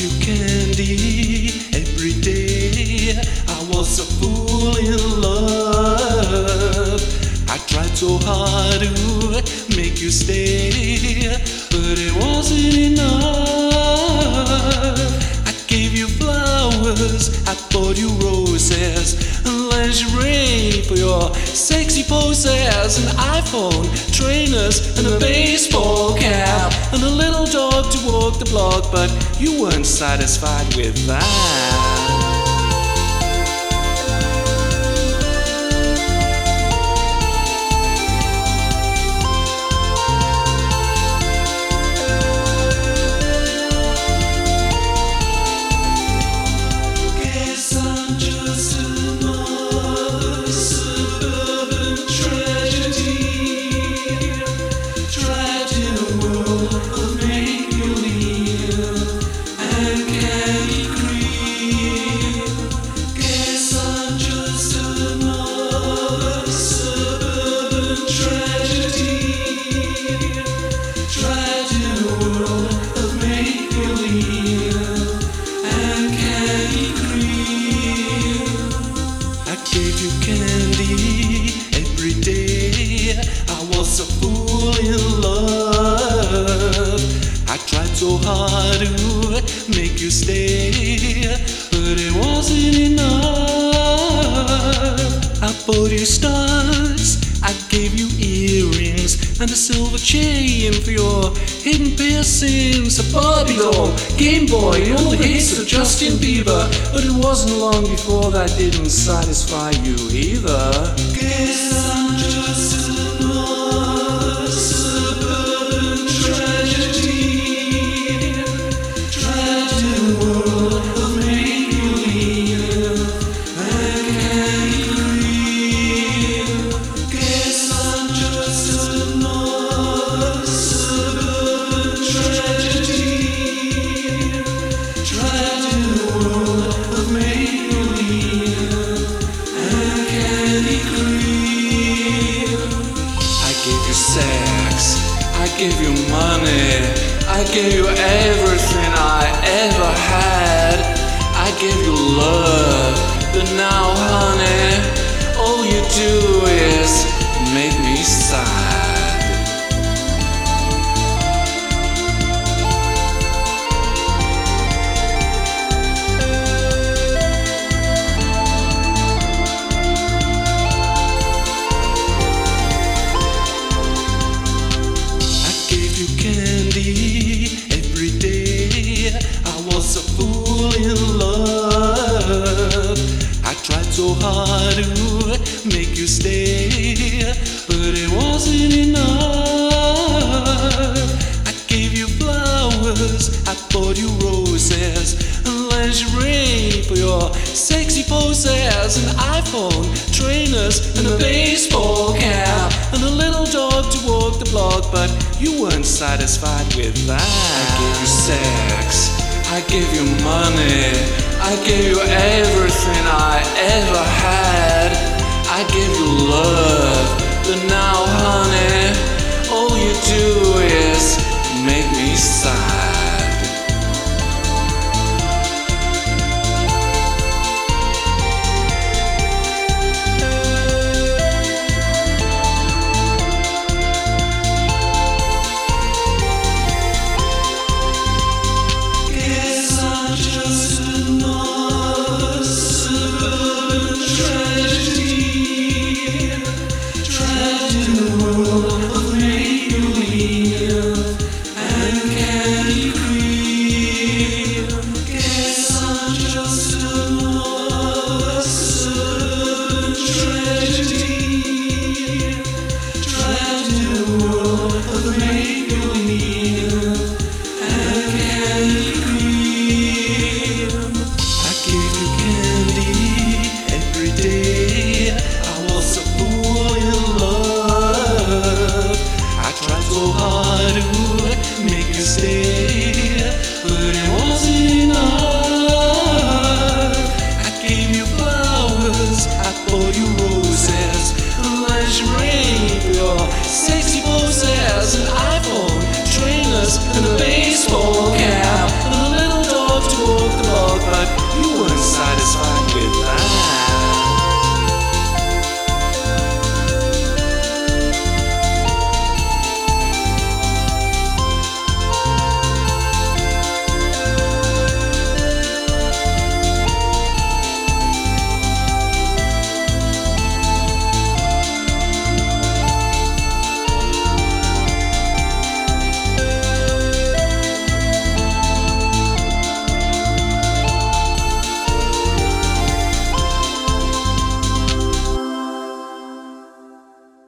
you candy every day. I was a fool in love. I tried so hard to make you stay, but it wasn't enough. I gave you flowers, I bought you roses, lingerie for your sexy poses, an iPhone, trainers, and a baseball cap, and a little dog to walk the block, but you weren't satisfied with that. You candy every day. I was a fool in love. I tried so hard to make you stay, silver chain for your hidden piercings. A Barbie doll, Game Boy, and all the hits of Justin Bieber. But it wasn't long before that didn't satisfy you either. Guess you money, I gave you everything I ever had. I gave you love, but now, honey, all you do is was a fool in love. I tried so hard to make you stay, but it wasn't enough. I gave you flowers, I bought you roses, and lingerie for your sexy poses, an iPhone, trainers, and a baseball cap, and a little dog to walk the block, but you weren't satisfied with that. I gave you sex, I gave you money, I gave you everything I in the world.